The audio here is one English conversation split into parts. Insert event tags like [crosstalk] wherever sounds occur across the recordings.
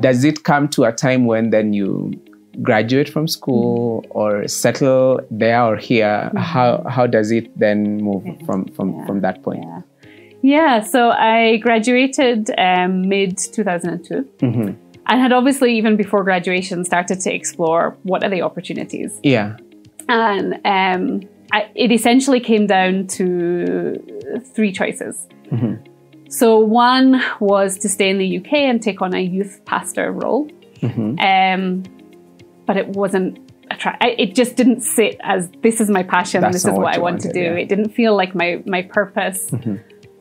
Does it come to a time when then you graduate from school or settle there or here? How how does it then move from from Yeah. from that point? Yeah. Yeah, so I graduated um, mid 2002 Mhm. and had obviously, even before graduation, started to explore what are the opportunities. Yeah. And um, I, it essentially came down to three choices. Mhm. So, one was to stay in the UK and take on a youth pastor role. Mhm. Um, but it wasn't, attra- I, it just didn't sit as this is my passion, That's this is what what I want to do. yeah. Mm-hmm. It didn't feel like my, my purpose.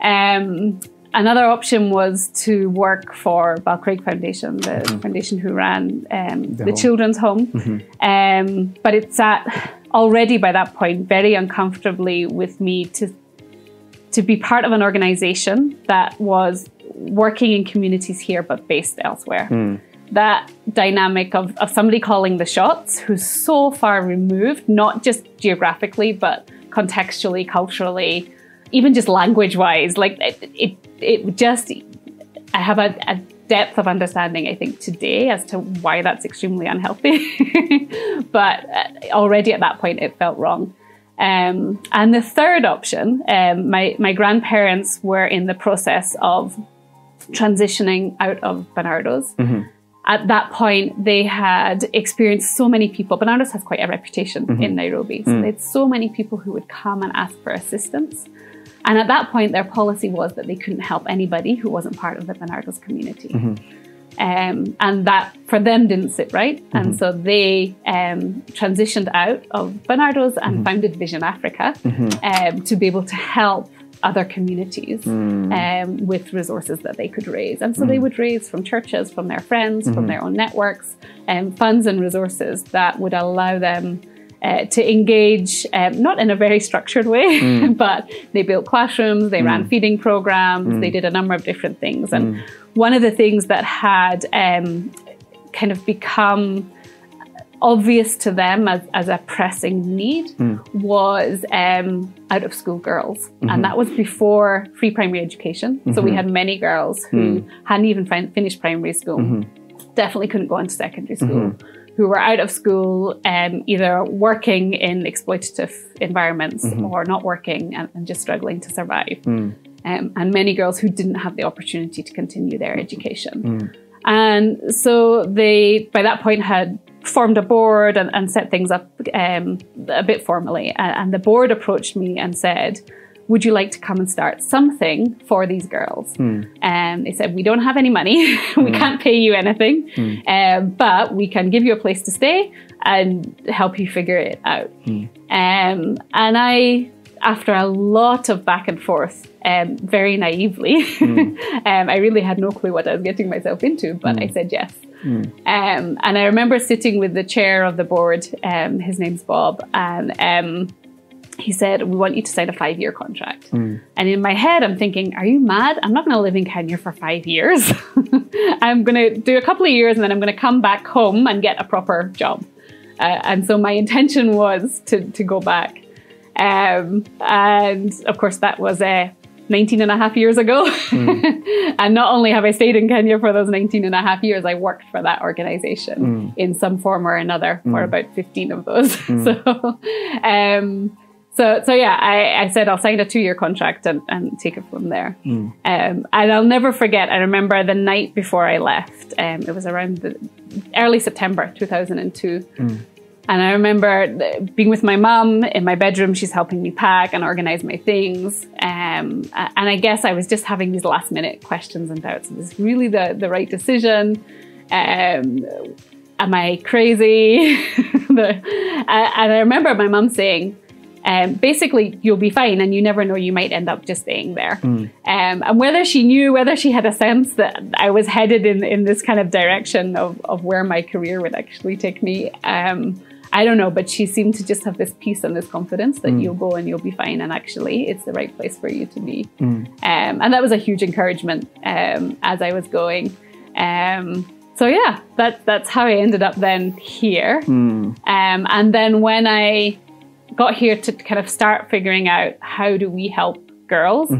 Um, another option was to work for Balcraig Foundation, the foundation who ran um, the. Mm-hmm. children's home. Um, but it sat already by that point very uncomfortably with me to to be part of an organization that was working in communities here but based elsewhere. Hmm. That dynamic of, of somebody calling the shots who's so far removed, not just geographically, but contextually, culturally, even just language wise. Like it, it, it just, I have a, a depth of understanding, I think, today as to why that's extremely unhealthy. [laughs] but uh, already at that point, it felt wrong. Um, and the third option, um, my, my grandparents were in the process of transitioning out of Barnardo's. At that point, they had experienced so many people. Barnardo's has quite a reputation in Nairobi. So they had so many people who would come and ask for assistance. And at that point, their policy was that they couldn't help anybody who wasn't part of the Barnardo's community. Um, and that for them didn't sit right. And so they um, transitioned out of Barnardo's and founded Vision Africa um, to be able to help other communities um, with resources that they could raise. And so they would raise from churches, from their friends, from their own networks, um, funds and resources that would allow them uh, to engage, um, not in a very structured way, mm. [laughs] but they built classrooms, they ran mm. feeding programs, they mm. did a number of different things. And one of the things that had um, kind of become obvious to them as, as a pressing need was um, out of school girls. And mm-hmm. that was before free primary education. So we mm-hmm. had many girls who hadn't even fin- finished primary school, mm-hmm. definitely couldn't go into secondary school. Who were out of school, um, either working in exploitative environments or not working and, and just struggling to survive. Um, and many girls who didn't have the opportunity to continue their education. And so they, by that point, had formed a board and, and set things up um, a bit formally. And, and the board approached me and said, would you like to come and start something for these girls? And they said, we don't have any money. [laughs] we can't pay you anything, um, but we can give you a place to stay and help you figure it out. Um, and I, after a lot of back and forth, um, very naively, [laughs] um, I really had no clue what I was getting myself into, but I said yes. Um, and I remember sitting with the chair of the board, um, his name's Bob, and um, he said, We want you to sign a five year contract. And in my head, I'm thinking, Are you mad? I'm not going to live in Kenya for five years. [laughs] I'm going to do a couple of years and then I'm going to come back home and get a proper job. Uh, and so my intention was to, to go back. Um, and of course, that was uh, 19 and a half years ago. [laughs] and not only have I stayed in Kenya for those 19 and a half years, I worked for that organization in some form or another for about 15 of those. [laughs] so, um, so, so yeah, I, I said I'll sign a two-year contract and, and take it from there. Um, and I'll never forget. I remember the night before I left. Um, it was around the early September 2002. And I remember being with my mum in my bedroom. She's helping me pack and organize my things. Um, and I guess I was just having these last minute questions and doubts. Is this really the, the right decision? Um, am I crazy? [laughs] the, and I remember my mum saying, um, basically, you'll be fine, and you never know, you might end up just staying there. Um, and whether she knew, whether she had a sense that I was headed in, in this kind of direction of, of where my career would actually take me, um, I don't know, but she seemed to just have this peace and this confidence that you'll go and you'll be fine, and actually, it's the right place for you to be. Um, and that was a huge encouragement um, as I was going. Um, so yeah, that, that's how I ended up then here. Um, and then when I got here to kind of start figuring out how do we help girls.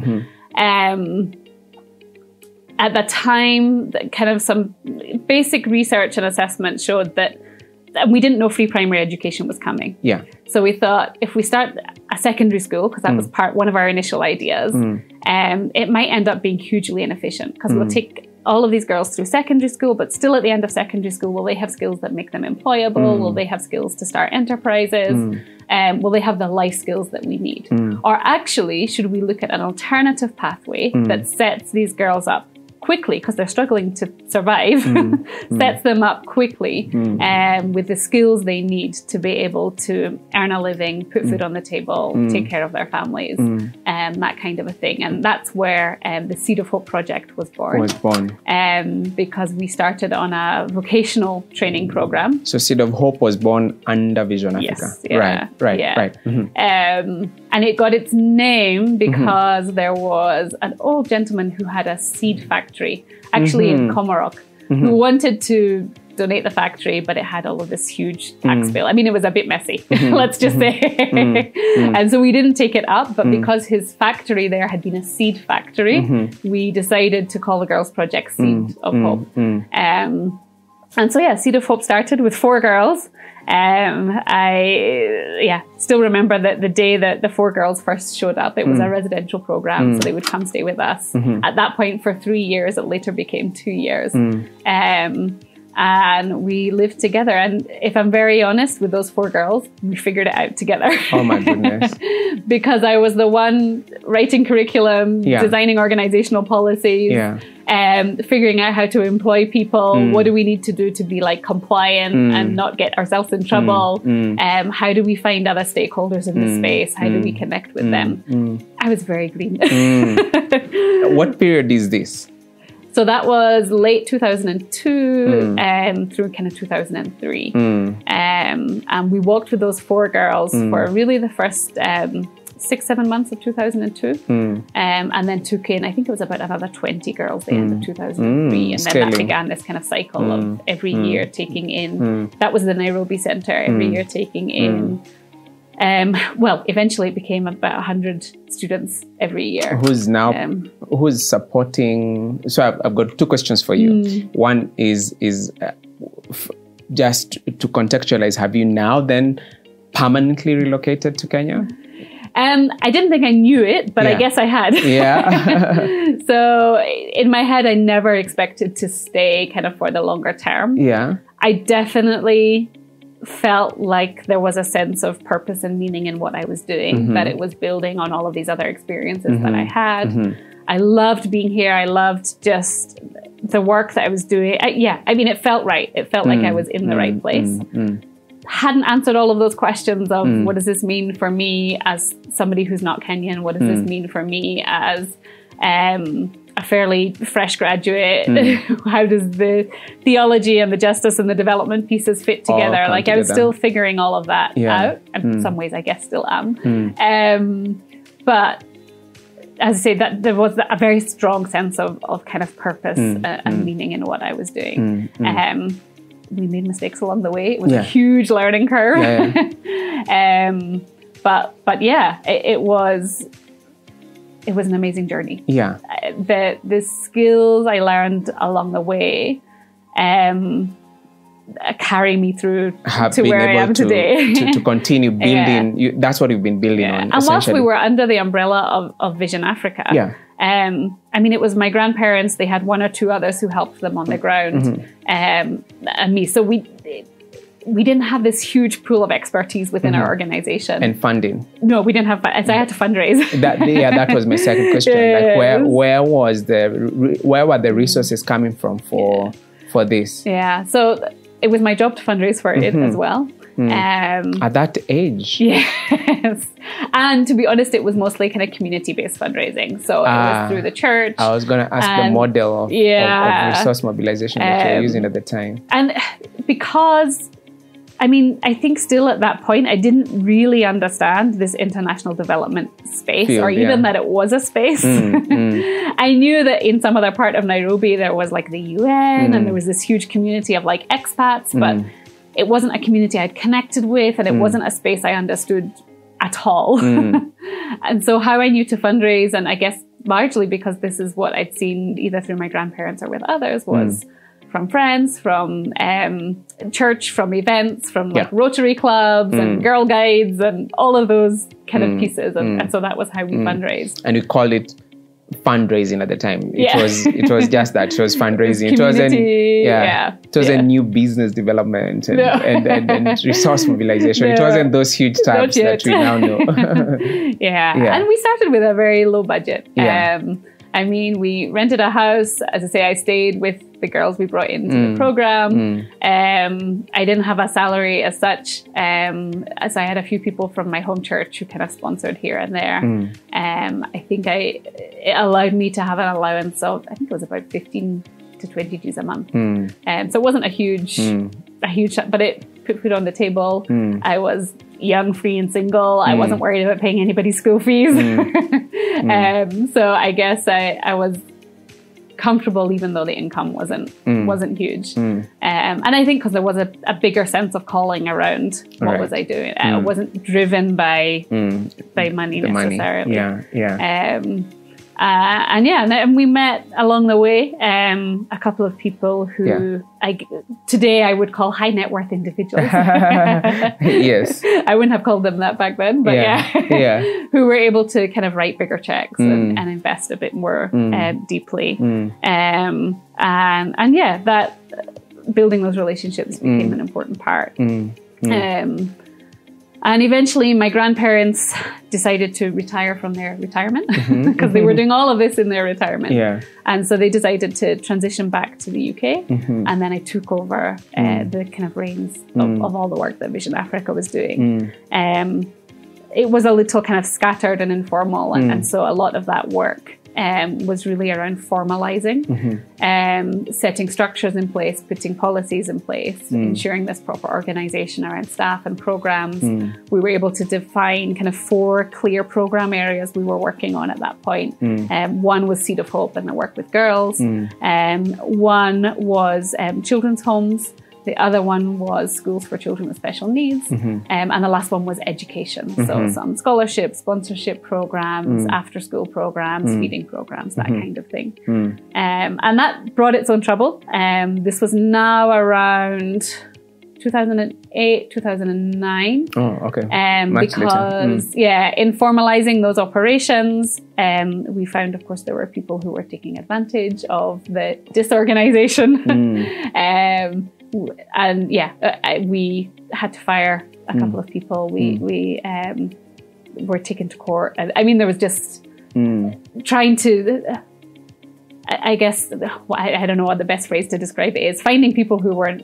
Um, at the time, kind of some basic research and assessment showed that and we didn't know free primary education was coming. Yeah. So we thought if we start a secondary school, because that was part one of our initial ideas, um, it might end up being hugely inefficient because we'll take all of these girls through secondary school, but still at the end of secondary school, will they have skills that make them employable? Mm. Will they have skills to start enterprises? Mm. Um, will they have the life skills that we need? Mm. Or actually, should we look at an alternative pathway that sets these girls up quickly because they're struggling to survive, [laughs] sets them up quickly um, with the skills they need to be able to earn a living, put food on the table, take care of their families, um, that kind of a thing. And that's where um, the Seed of Hope project was born. Was born. um, because we started on a vocational training program. So Seed of Hope was born under Vision Yes, Africa. yeah, right. Right. yeah. Right. Mhm. Um, and it got its name Mm-hmm. because there was an old gentleman who had a seed factory, actually in Mm-hmm. Who wanted to donate the factory, but it had all of this huge tax Mm. bill. I mean, it was a bit messy, [laughs] Mm-hmm. let's just say. and so we didn't take it up, but because his factory there had been a seed factory, we decided to call the Girls Project Seed of Hope. Um, and so yeah, Seed of Hope started with four girls. Um, I yeah still remember that the day that the four girls first showed up. It was a residential program, so they would come stay with us. At that point, for three years, it later became two years. Um, and we lived together. And if I'm very honest, with those four girls, we figured it out together. Oh my goodness. [laughs] because I was the one writing curriculum, Yeah. designing organizational policies, Yeah. um, figuring out how to employ people. Mm. What do we need to do to be like compliant and not get ourselves in trouble? Mm. Um, how do we find other stakeholders in the space? How do we connect with them? Mm. I was very green. [laughs] what period is this? So that was late 2002 Mm. um, through kind of 2003. Um, and we walked with those four girls Mm. for really the first um, six, seven months of 2002. Mm. Um, and then took in, I think it was about another 20 girls the end of 2003. Mm, and then that began this kind of cycle of every year taking in, Mm. that was the Nairobi Center, every year taking in. Um, well, eventually it became about 100 students every year. Who's now Um, who's supporting? So I've, I've got two questions for you. Mm. One is is uh, f- just to contextualize. Have you now then permanently relocated to Kenya? Um, I didn't think I knew it, but I guess I had. Yeah. [laughs] [laughs] so in my head, I never expected to stay kind of for the longer term. yeah. I definitely felt like there was a sense of purpose and meaning in what I was doing, Mm-hmm. that it was building on all of these other experiences that I mm-hmm. had. Mm-hmm. I loved being here. I loved just the work that I was doing. I, yeah, I mean, it felt right. It felt Mm. like I mm. was in the right mm. place. Mm. Hadn't answered all of those questions of what does this mean for me as somebody who's not Kenyan? What does this mean for me as um, a fairly fresh graduate? [laughs] How does the theology and the justice and the development pieces fit together? Like I was still figuring all of that Yeah. out. And in some ways, I guess still am. Um, but as I say, that there was a very strong sense of, of kind of purpose Mm, uh, and meaning in what I was doing. Um, we made mistakes along the way. It was Yeah. a huge learning curve. Yeah, [laughs] um, but but yeah, it, it was it was an amazing journey. Yeah. Uh, The the skills I learned along the way um, uh, carry me through Have to where I am to, today. to, to [laughs] continue building. You, that's what you've been building Yeah. on. And whilst we were under the umbrella of, of Vision Africa, Yeah. um, I mean, it was my grandparents. They had one or two others who helped them on the ground, Mm-hmm. um, and me. So we we didn't have this huge pool of expertise within our organization. Mm-hmm. and funding. no, we didn't have. So I had to fundraise. That yeah, that was my second question. Like where [laughs] where was the where were the resources coming from for for this yeah. So it was my job to fundraise for Mm-hmm. it as well. Mm. Um, at that age? Yes. [laughs] And to be honest, it was mostly kind of community based fundraising. So it Ah. was through the church. I was going to ask the model of, of- yeah. of, resource mobilization that you were Um, using at the time. And because, I mean, I think still at that point, I didn't really understand this international development space Field, or even yeah. Mm, that it was a space. [laughs] I knew that in some other part of Nairobi, there was like the UN Mm. and there was this huge community of like expats, but it wasn't a community I'd connected with and it Mm. wasn't a space I understood at all. [laughs] and so how I knew to fundraise, and I guess largely because this is what I'd seen either through my grandparents or with others, was from friends, from um, church, from events, from like Yeah. Rotary clubs and Mm. Girl Guides and all of those kind of Mm. pieces. And, Mm. and so that was how we fundraised. and we called it fundraising at the time. It Yeah. was it was just that. It was [laughs] fundraising. It wasn't Community, yeah, yeah, It was yeah. a new business development and, No. and, and, and [laughs] resource mobilization. It wasn't those huge tabs that we now know. [laughs] yeah. Yeah. And we started with a very low budget. Yeah. I mean, we rented a house. As I say, I stayed with the girls we brought into Mm. the program. Um, I didn't have a salary as such, um, as I had a few people from my home church who kind of sponsored here and there. Mm. Um, I think I it allowed me to have an allowance of I think it was about fifteen to twenty G's a month. Mm. Um, so it wasn't a huge, Mm. a huge, but it put food on the table. Mm. I was young, free, and single. I Mm. wasn't worried about paying anybody's school fees. [laughs] um, so I guess I, I was comfortable, even though the income wasn't Mm. wasn't huge. Mm. Um, and I think because there was a, a bigger sense of calling around what Right. was I doing. I Mm. wasn't driven by Mm. by money The money. necessarily. Yeah, yeah. Um, uh, and yeah, and, and we met along the way um, a couple of people who Yeah. I, today I would call high net worth individuals. [laughs] [laughs] yes. I wouldn't have called them that back then, but yeah, Yeah. [laughs] Yeah. who were able to kind of write bigger checks and, Mm. and invest a bit more Mm. uh, deeply. Mm. Um, and and yeah, that building those relationships became Mm. an important part. Mm. Um, and eventually, my grandparents decided to retire from their retirement [laughs] because they were doing all of this in their retirement. Mm-hmm. Yeah. And so they decided to transition back to the UK. Mhm. And then I took over uh, Mm. the kind of reins of, of all the work that Vision Africa was doing. Mm. Um, it was a little kind of scattered and informal. And, Mm. and so a lot of that work um, was really around formalizing, Mm-hmm. um, setting structures in place, putting policies in place, Mm. ensuring this proper organization around staff and programs. Mm. We were able to define kind of four clear program areas we were working on at that point. Mm. Um, one was Seed of Hope and the work with girls. Mm. Um, one was um, children's homes. The other one was schools for children with special needs. Mm-hmm. Um, and the last one was education. So some scholarship, sponsorship programs, Mm. after school programs, feeding programs, that kind of thing. Mm. Um, and that brought its own trouble. Um, this was now around 2008, 2009. Oh, okay. Um, because yeah, in formalizing those operations, um, we found, of course, there were people who were taking advantage of the disorganization, [laughs] um, w- and yeah, I- we had to fire a couple of people. We we um, were taken to court. And, I mean, there was just Mm. trying to. I I guess I don't know what the best phrase to describe it is. Finding people who were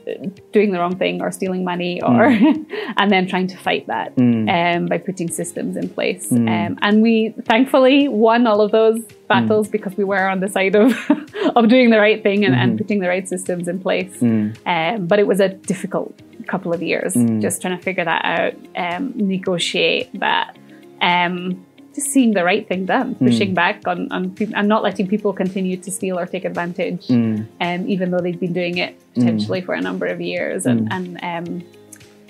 doing the wrong thing or stealing money, or [laughs] and then trying to fight that Mm. um, by putting systems in place. Um, and we thankfully won all of those battles because we were on the side of [laughs] of doing the right thing and, and putting the right systems in place. Mm. Um, but it was a difficult couple of years just trying to figure that out, um, negotiate that. Um, just seeing the right thing done, pushing back on, on peop and not letting people continue to steal or take advantage, Mm. um, even though they've been doing it potentially for a number of years, and, and um,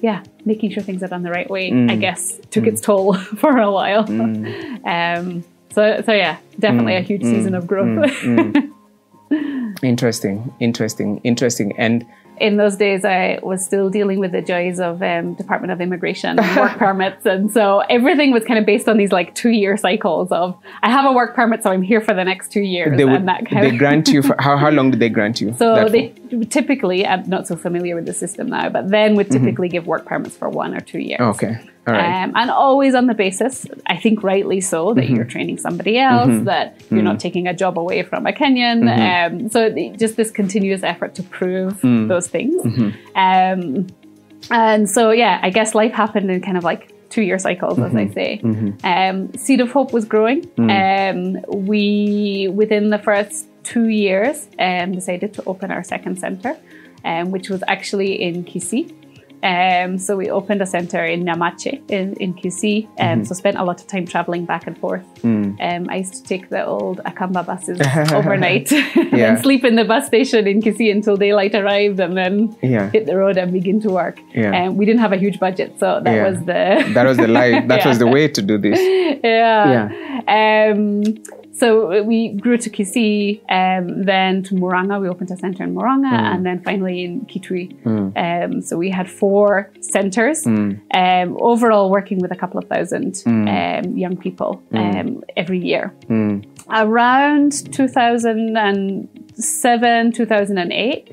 yeah, making sure things are done the right way. I guess took its toll [laughs] for a while. [laughs] um, so, so yeah, definitely a huge season of growth. [laughs] Interesting, interesting, interesting. And in those days, I was still dealing with the joys of um, Department of Immigration and work [laughs] permits, and so everything was kind of based on these like two-year cycles of I have a work permit, so I'm here for the next two years, they would and that kind they of. grant you for, [laughs] how how long did they grant you? So they typically, I'm not so familiar with the system now, but then would typically give work permits for one or two years. Okay, right. Um, and always on the basis, I think rightly so, that you're training somebody else, that you're not taking a job away from a Kenyan. Um, so just this continuous effort to prove those things. Um, and so, yeah, I guess life happened in kind of like two year cycles, as I say. Um, Seed of Hope was growing. Um, we, within the first two years, um, decided to open our second centre, um, which was actually in Kisii. Um, so we opened a center in Nyamache in, in Kisii. Um, So spent a lot of time traveling back and forth. Um, I used to take the old Akamba buses [laughs] overnight [laughs] and Yeah. then sleep in the bus station in Kisii until daylight arrived and then Yeah. hit the road and begin to work. Yeah. Um, we didn't have a huge budget, so that Yeah. was the That was the life. [laughs] That was the way to do this. yeah. Um, so we grew to Kisii, um, then to Murang'a. We opened a center in Murang'a, and then finally in Kitui. Um, so we had four centers, um, overall working with a couple of thousand um, young people um, every year. Around 2007, 2008,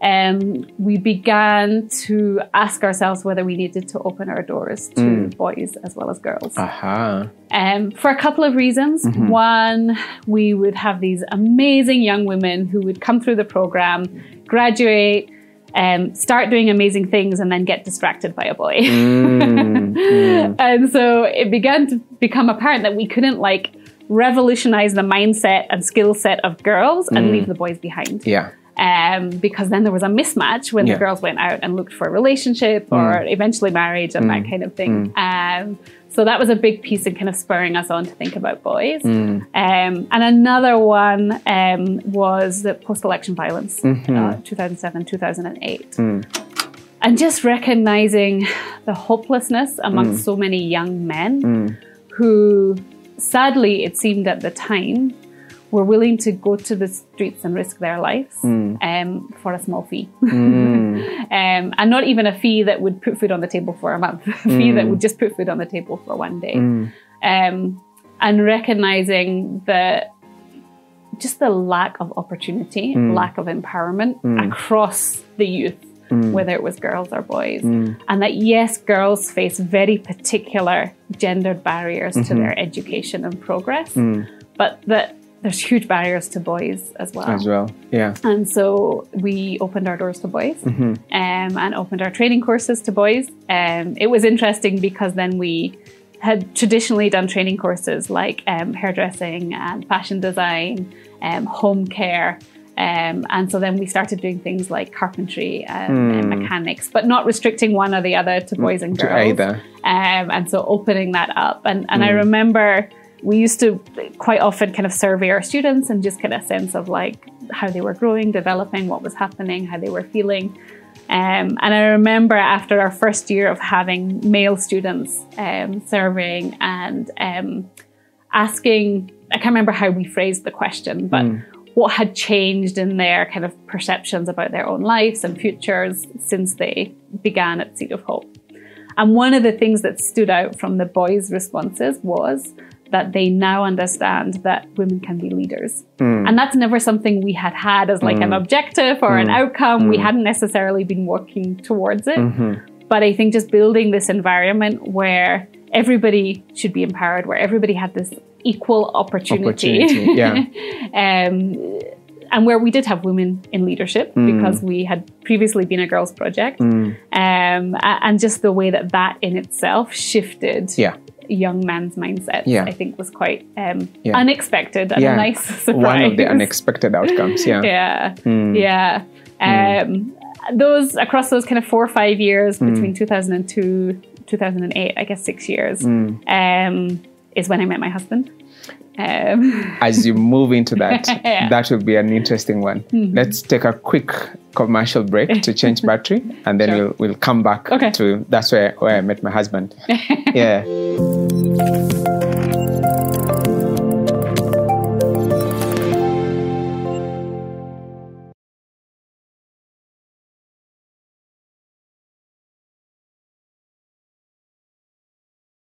um, we began to ask ourselves whether we needed to open our doors to boys as well as girls. Aha. Um, for a couple of reasons. One, we would have these amazing young women who would come through the program, graduate, um, start doing amazing things, and then get distracted by a boy. [laughs] and so it began to become apparent that we couldn't like revolutionize the mindset and skill set of girls and leave the boys behind Yeah. um, because then there was a mismatch when Yeah. the girls went out and looked for a relationship or eventually marriage and that kind of thing. Um, so that was a big piece in kind of spurring us on to think about boys. Um, and another one um, was the post-election violence, uh, 2007, 2008. And just recognizing the hopelessness amongst so many young men who, sadly, it seemed at the time, we were willing to go to the streets and risk their lives um, for a small fee. [laughs] um, and not even a fee that would put food on the table for a month, [laughs] a fee that would just put food on the table for one day. Um, and recognizing that just the lack of opportunity, lack of empowerment across the youth, whether it was girls or boys. And that, yes, girls face very particular gendered barriers to their education and progress, but that there's huge barriers to boys as well. As well. Yeah. And so we opened our doors to boys um, and opened our training courses to boys. Um, it was interesting because then we had traditionally done training courses like um, hairdressing and fashion design, um, home care. Um, and so then we started doing things like carpentry and, and mechanics, but not restricting one or the other to boys and To girls. either. Um, and so opening that up. And, and I remember we used to quite often kind of survey our students and just get a sense of like how they were growing, developing, what was happening, how they were feeling. Um, and I remember after our first year of having male students um, surveying and um, asking, I can't remember how we phrased the question, but what had changed in their kind of perceptions about their own lives and futures since they began at Seed of Hope. And one of the things that stood out from the boys' responses was that they now understand that women can be leaders. Hmm. And that's never something we had had as like an hmm. objective or an hmm. outcome. We hadn't necessarily been working towards it. Mm-hmm. But I think just building this environment where everybody should be empowered, where everybody had this equal opportunity. Opportunity, yeah. [laughs] um, and where we did have women in leadership because we had previously been a girls' project. Um, and just the way that that in itself shifted Yeah. young men's mindsets, Yeah. I think was quite um, Yeah. unexpected and a nice [laughs] surprise. One of the unexpected outcomes. Yeah. [laughs] Yeah, Hmm. yeah. Um, Those across those kind of four or five years Hmm. between 2002, 2008, I guess six years, Hmm. um, is when I met my husband. Um, [laughs] As you move into that, [laughs] Yeah. Mm-hmm. that will be an interesting one. Let's take a quick commercial break to [laughs] change battery, and then Sure. we'll we'll come back Okay. to that's where where I met my husband. yeah.